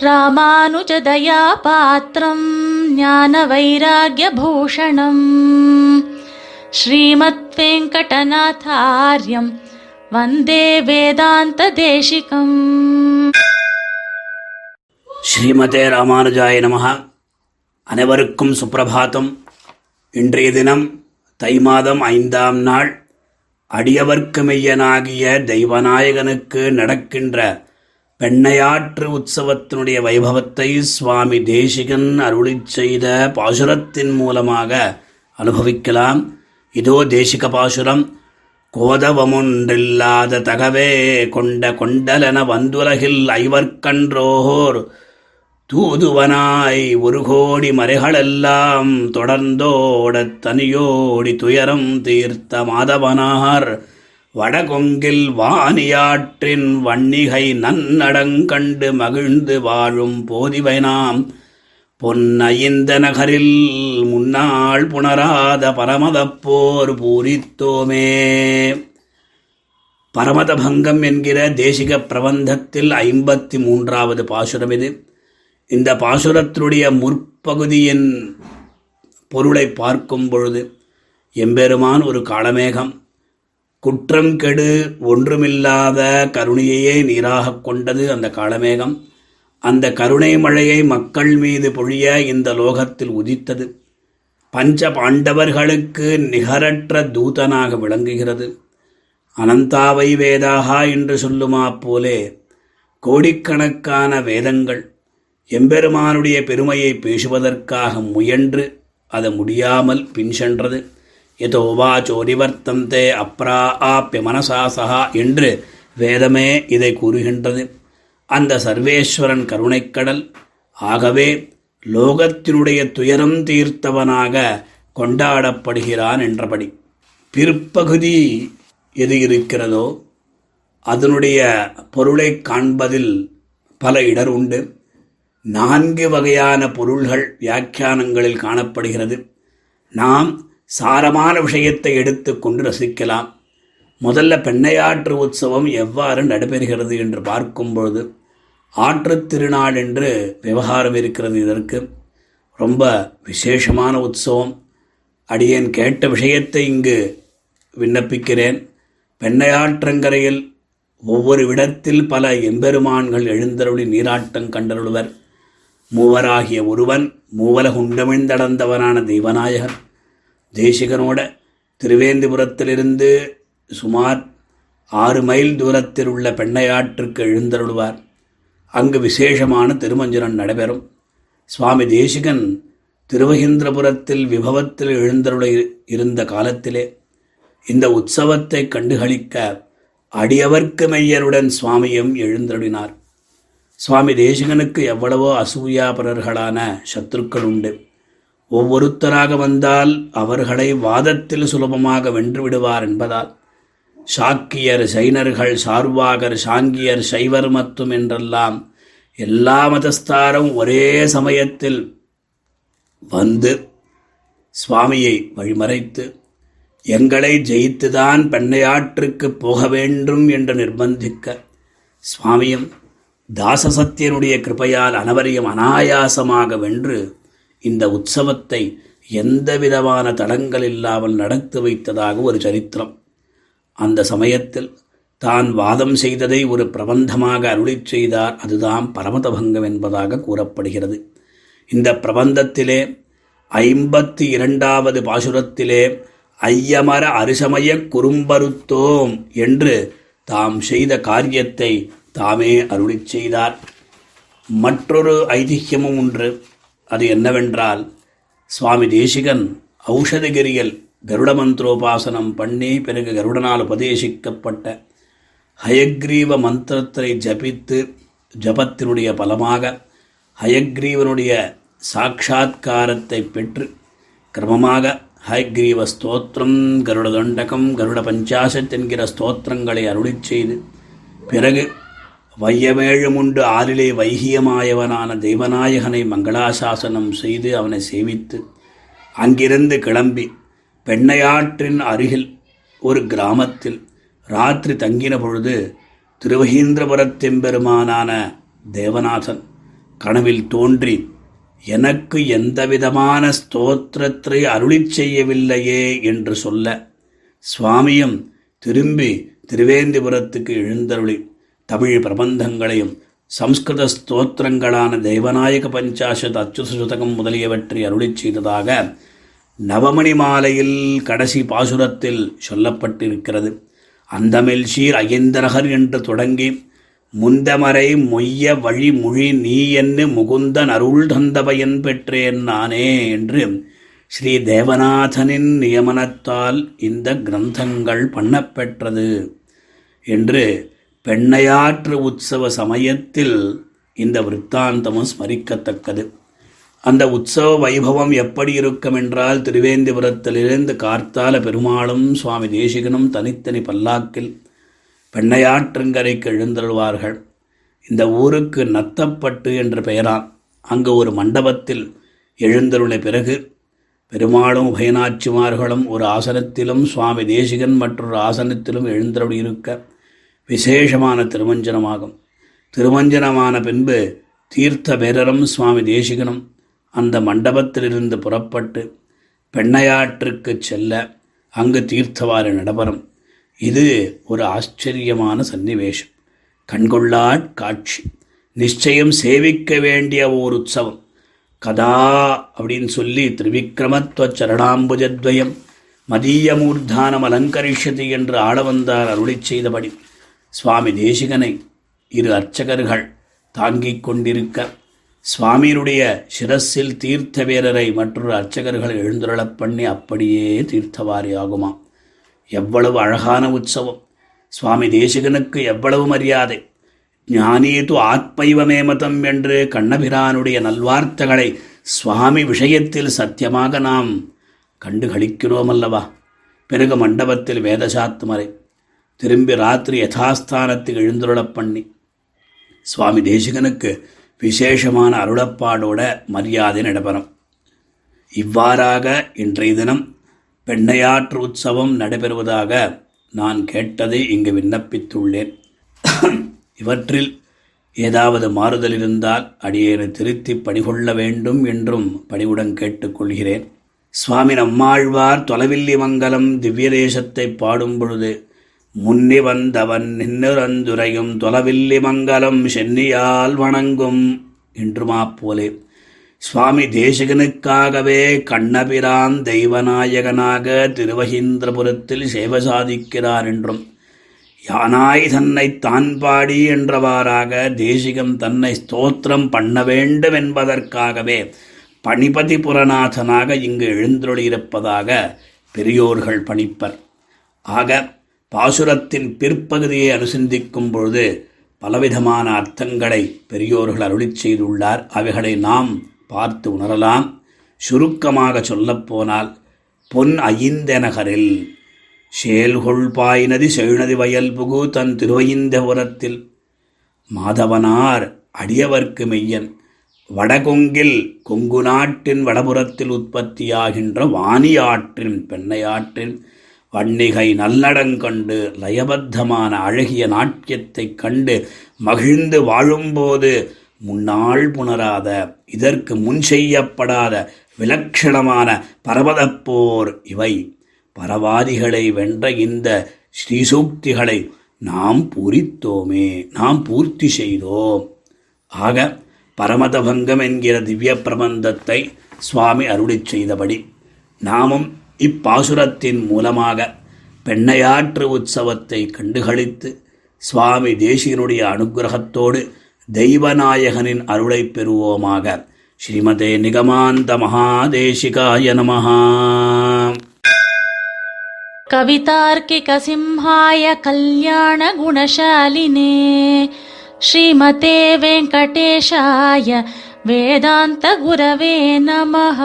ராமானுஜதயாபாத்திரம் ஞான வைராகியபூஷணம் ஸ்ரீமத் வெங்கடநாதாரியம் வந்தே வேதாந்த தேசிகம் ஸ்ரீமதே ராமானுஜாய நமகா அனைவருக்கும் சுப்பிரபாதம் இன்றைய தினம் தை மாதம் ஐந்தாம் நாள். அடியவர்க்கு மெய்யனாகிய தெய்வநாயகனுக்கு நடக்கின்ற பெண்ணையாற்று உற்சவத்தினுடைய வைபவத்தை சுவாமி தேசிகன் அருளி செய்த பாசுரத்தின் மூலமாக அனுபவிக்கலாம். இதோ தேசிக பாசுரம். கோதவமொன்றில்லாத தகவே கொண்ட கொண்டலென வந்துலகில் ஐவர்கன்றோர் தூதுவனாய் ஒரு கோடி மறைகளெல்லாம் தொடர்ந்தோட தனியோடி துயரம் தீர்த்த மாதவனார். வடகொங்கில் வாணியாற்றின் வன்னிகை நன்னடங்கண்டு மகிழ்ந்து வாழும் போதிவைனாம் பொன்னைந்த நகரில் முன்னாள் புணராத பரமதப்போர் பூரித்தோமே. பரமதபங்கம் என்கிற தேசிக பிரபந்தத்தில் ஐம்பத்தி மூன்றாவது பாசுரம் இது. இந்த பாசுரத்தினுடைய முற்பகுதியின் பொருளை பார்க்கும் பொழுது எம்பெருமான் ஒரு காலமேகம் குற்றம் கெடு ஒன்றுமில்லாத கருணையையே நீராகக் கொண்டது அந்த காலமேகம். அந்த கருணை மழையை மக்கள் மீது பொழிய இந்த லோகத்தில் உதித்தது. பஞ்ச பாண்டவர்களுக்கு நிகரற்ற தூதனாக விளங்குகிறது. அனந்தாவை வேதாகா என்று சொல்லுமா போலே கோடிக்கணக்கான வேதங்கள் எம்பெருமானுடைய பெருமையை பேசுவதற்காக முயன்று அது முடியாமல் பின் சென்றது. எதோ வாச்சோரிவர்த்தந்தே அப்ரா ஆப்பிய மனசா சகா என்று வேதமே இதை கூறுகின்றது அந்த சர்வேஸ்வரன் கருணைக்கடல் ஆகவே லோகத்தினுடைய துயரம் தீர்த்தவனாக கொண்டாடப்படுகிறான் என்றபடி பிற்பகுதி எது இருக்கிறதோ அதனுடைய பொருளை காண்பதில் பல இடர் உண்டு. நான்கு வகையான பொருள்கள் வியாக்கியானங்களில் காணப்படுகிறது. நாம் சாரமான விஷயத்தை எடுத்துக்கொண்டு ரசிக்கலாம். முதல்ல பெண்ணையாற்று உற்சவம் எவ்வாறு நடைபெறுகிறது என்று பார்க்கும் பொழுது ஆற்றுத் திருநாள் என்று விவகாரம் இருக்கிறது இதற்கு. ரொம்ப விசேஷமான உற்சவம். அடியேன் கேட்ட விஷயத்தை இங்கு விண்ணப்பிக்கிறேன். பெண்ணையாற்றங்கரையில் ஒவ்வொரு இடத்தில் பல எம்பெருமான்கள் எழுந்தருளி நீராட்டம் கண்டருள்வர். மூவராகிய ஒருவன் மூவலகுண்டமிழ்ந்தடந்தவனான தெய்வநாயகர் தேசிகனோட திருவேந்திபுரத்திலிருந்து சுமார் ஆறு மைல் தூரத்தில் உள்ள பெண்ணையாற்றுக்கு எழுந்தருளுவார். அங்கு விசேஷமான திருமஞ்சனம் நடைபெறும். சுவாமி தேசிகன் திருவஹிந்திரபுரத்தில் விபவத்தில் எழுந்தருள இருந்த காலத்திலே இந்த உற்சவத்தை கண்டுகளிக்க அடியவர்க்கு மெய்யருடன் சுவாமியும் எழுந்தருளினார். சுவாமி தேசிகனுக்கு எவ்வளவோ அசூயாபரர்களான சத்துருக்கள் உண்டு. ஒவ்வொருத்தராக வந்தால் அவர்களை வாதத்தில் சுலபமாக வென்று விடுவார் என்பதால் சாக்கியர் சைனர்கள் சார்வாகர் சாங்கியர் சைவர் மத்தும் என்றெல்லாம் எல்லா மதஸ்தாரும் ஒரே சமயத்தில் வந்து சுவாமியை வழிமறைத்து எங்களை ஜெயித்துதான் பெண்ணையாற்றுக்கு போக வேண்டும் என்று நிர்பந்திக்க சுவாமியும் தாசசத்தியனுடைய கிருபையால் அனவரியம் அனாயாசமாக வென்று இந்த உற்சவத்தை எந்தவிதமான தடங்கள் இல்லாமல் நடத்து வைத்ததாக ஒரு சரித்திரம். அந்த சமயத்தில் தான் வாதம் செய்ததை ஒரு பிரபந்தமாக அருளிச் செய்தார். அதுதான் பரமதபங்கம் என்பதாக கூறப்படுகிறது. இந்த பிரபந்தத்திலே ஐம்பத்தி இரண்டாவது பாசுரத்திலே ஐயமர அரிசமய குறும்பருத்தோம் என்று தாம் செய்த காரியத்தை தாமே அருளிச் செய்தார். மற்றொரு ஐதிஹ்யமும் ஒன்று அது என்னவென்றால் சுவாமி தேசிகன் ஔஷதகிரியில் கருட மந்திரோபாசனம் பண்ணி பிறகு கருடனால் உபதேசிக்கப்பட்ட ஹயக்ரீவ மந்திரத்தை ஜபித்து ஜபத்தினுடைய பலமாக ஹயக்ரீவனுடைய சாட்சா்காரத்தை பெற்று கிரமமாக ஹயக்ரீவ ஸ்தோத்திரம் கருட தண்டகம் கருட பஞ்சாசத் என்கிற ஸ்தோத்திரங்களை அருளிச் செய்து பிறகு வையமேழுமுண்டு ஆறிலே வைகியமாயவனான தெய்வநாயகனை மங்களாசாசனம் செய்து அவனை சேவித்து அங்கிருந்து கிளம்பி பெண்ணையாற்றின் அருகில் ஒரு கிராமத்தில் ராத்திரி தங்கின பொழுது திருவகீந்திரபுரத்தெம்பெருமானான தேவநாதன் கனவில் தோன்றி எனக்கு எந்தவிதமான ஸ்தோத்திரத்தை அருளிச் செய்யவில்லையே என்று சொல்ல சுவாமியும் திரும்பி திருவேந்திபுரத்துக்கு எழுந்தருளி தமிழ் பிரபந்தங்களையும் சம்ஸ்கிருத ஸ்தோத்திரங்களான தெய்வநாயக பஞ்சாசத் அச்சுதசுதகம் முதலியவற்றை அருளிச் செய்ததாக நவமணி மாலையில் கடைசி பாசுரத்தில் சொல்லப்பட்டிருக்கிறது. அந்தமில் சீர் அயந்தரகர் என்று தொடங்கி முந்தமரை மொய்ய வழி மொழி நீ என்று முகுந்தன் அருள் தந்த பயன் பெற்றேன் நானே என்று ஸ்ரீ தேவநாதனின் நியமனத்தால் இந்த கிரந்தங்கள் பண்ணப்பெற்றது என்று பெண்ணையாற்று உற்சவ சமயத்தில் இந்த விற்த்தாந்தமும் ஸ்மரிக்கத்தக்கது. அந்த உற்சவ வைபவம் எப்படி இருக்கும் என்றால் திருவேந்திபுரத்திலிருந்து கார்த்தால பெருமாளும் சுவாமி தேசிகனும் தனித்தனி பல்லாக்கில் பெண்ணையாற்றங்கரைக்கு எழுந்தருள்வார்கள். இந்த ஊருக்கு நத்தப்பட்டு என்ற பெயரான் அங்கு ஒரு மண்டபத்தில் எழுந்தருளை பிறகு பெருமாளும் உபயநாச்சிமார்களும் ஒரு ஆசனத்திலும் சுவாமி தேசிகன் மற்றொரு ஆசனத்திலும் எழுந்தருள் இருக்க விசேஷமான திருமஞ்சனமாகும். திருமஞ்சனமான பின்பு தீர்த்த பேரரும் சுவாமி தேசிகனும் அந்த மண்டபத்திலிருந்து புறப்பட்டு பெண்ணையாற்றுக்கு செல்ல அங்கு தீர்த்தவாறு நடைபெறும். இது ஒரு ஆச்சரியமான சன்னிவேஷம். கண்கொள்ளாட் காட்சி. நிச்சயம் சேவிக்க வேண்டிய ஓர் உற்சவம். கதா அப்படின்னு சொல்லி திரிவிக்ரமத்துவ சரணாம்புஜத்வயம் மதியமூர்தானம் அலங்கரிஷதி என்று ஆள வந்தார் அருளி செய்தபடி. சுவாமி தேசிகனை இரு அர்ச்சகர்கள் தாங்கிக் கொண்டிருக்க சுவாமியினுடைய சிரஸில் தீர்த்த வீரரை மற்றொரு அர்ச்சகர்கள் எழுந்துருளப் பண்ணி அப்படியே தீர்த்தவாரி ஆகுமா? எவ்வளவு அழகான உற்சவம்! சுவாமி தேசிகனுக்கு எவ்வளவு மரியாதை! ஞானீது ஆத்மைவமேமதம் என்று கண்ணபிரானுடைய நல்வார்த்தைகளை சுவாமி விஷயத்தில் சத்தியமாக நாம் கண்டு கழிக்கிறோம் அல்லவா பிறகு மண்டபத்தில் வேதசாத்துமரை திரும்பி ராத்திரி யதாஸ்தானத்துக்கு எழுந்துருளப் பண்ணி. சுவாமி தேசிகனுக்கு விசேஷமான அருளப்பாடோட மரியாதை நடைபெறும். இவ்வாறாக இன்றைய தினம் பெண்ணையாற்று உற்சவம் நடைபெறுவதாக நான் கேட்டதை இங்கு விண்ணப்பித்துள்ளேன். இவற்றில் ஏதாவது மாறுதல் இருந்தால் அடியேனை திருத்தி பணிகொள்ள வேண்டும் என்றும் பணிவுடன் கேட்டுக்கொள்கிறேன் சுவாமி நம்மாழ்வார் தொலைவில்லி மங்கலம் திவ்ய தேசத்தை பாடும் பொழுது முன்னி வந்தவன் நின்னுரந்துரையும் தொலவில்லி மங்கலம் சென்னியால் வணங்கும் என்றுமா போலே. சுவாமி தேசிகனுக்காகவே கண்ணபிரான் தெய்வநாயகனாக திருவகீந்திரபுரத்தில் சேவை சாதிக்கிறார் என்றும் யானாய் தன்னை தான் பாடி என்றவாறாக தேசிகம் தன்னை ஸ்தோத்திரம் பண்ண வேண்டும் என்பதற்காகவே பணிபதி புரநாதனாக இங்கு எழுந்தொழியிருப்பதாக பெரியோர்கள் பணிப்பர். ஆக பாசுரத்தின் பிற்பகுதியை அனுசந்திக்கும் பொழுது பலவிதமான அர்த்தங்களை பெரியோர்கள் அருளிச் செய்துள்ளார். அவைகளை நாம் பார்த்து உணரலாம். சுருக்கமாக சொல்லப்போனால் பொன் ஐந்தெனகரில் சேல்கொள் பாய்நதி செழுநதி வயல் புகு தன் திருவைந்தபுரத்தில் மாதவனார் அடியவர்க்கு மெய்யன் வடகொங்கில் கொங்கு நாட்டின் வடபுறத்தில் உற்பத்தியாகின்ற வாணியாற்றின் பெண்ணையாற்றின் வன்னிகை நல்லடங்கண்டு லயபத்தமான அழகிய நாட்டியத்தைக் கண்டு மகிழ்ந்து வாழும்போது முன்னாள் புணராத இதற்கு முன் செய்யப்படாத விலட்சணமான பரபதப்போர் இவை. பரவாதிகளை வென்ற இந்த ஸ்ரீசூக்திகளை நாம் பூரித்தோமே நாம் பூர்த்தி செய்தோம். ஆக பரமதபங்கம் என்கிற திவ்ய பிரபந்தத்தை சுவாமி அருளிச் செய்தபடி நாமும் இப்பாசுரத்தின் மூலமாக பெண்ணையாற்று உற்சவத்தை கண்டுகளித்து சுவாமி தேசியனுடைய அனுகிரகத்தோடு தெய்வநாயகனின் அருளை பெறுவோமாக ஸ்ரீமதே நிகமாந்த மகாதேசிகாய நமஹா कवितार्किकसिंहाय कल्याणगुणशालिने श्रीमते वेङ्कटेशाय वेदान्तगुरवे नमः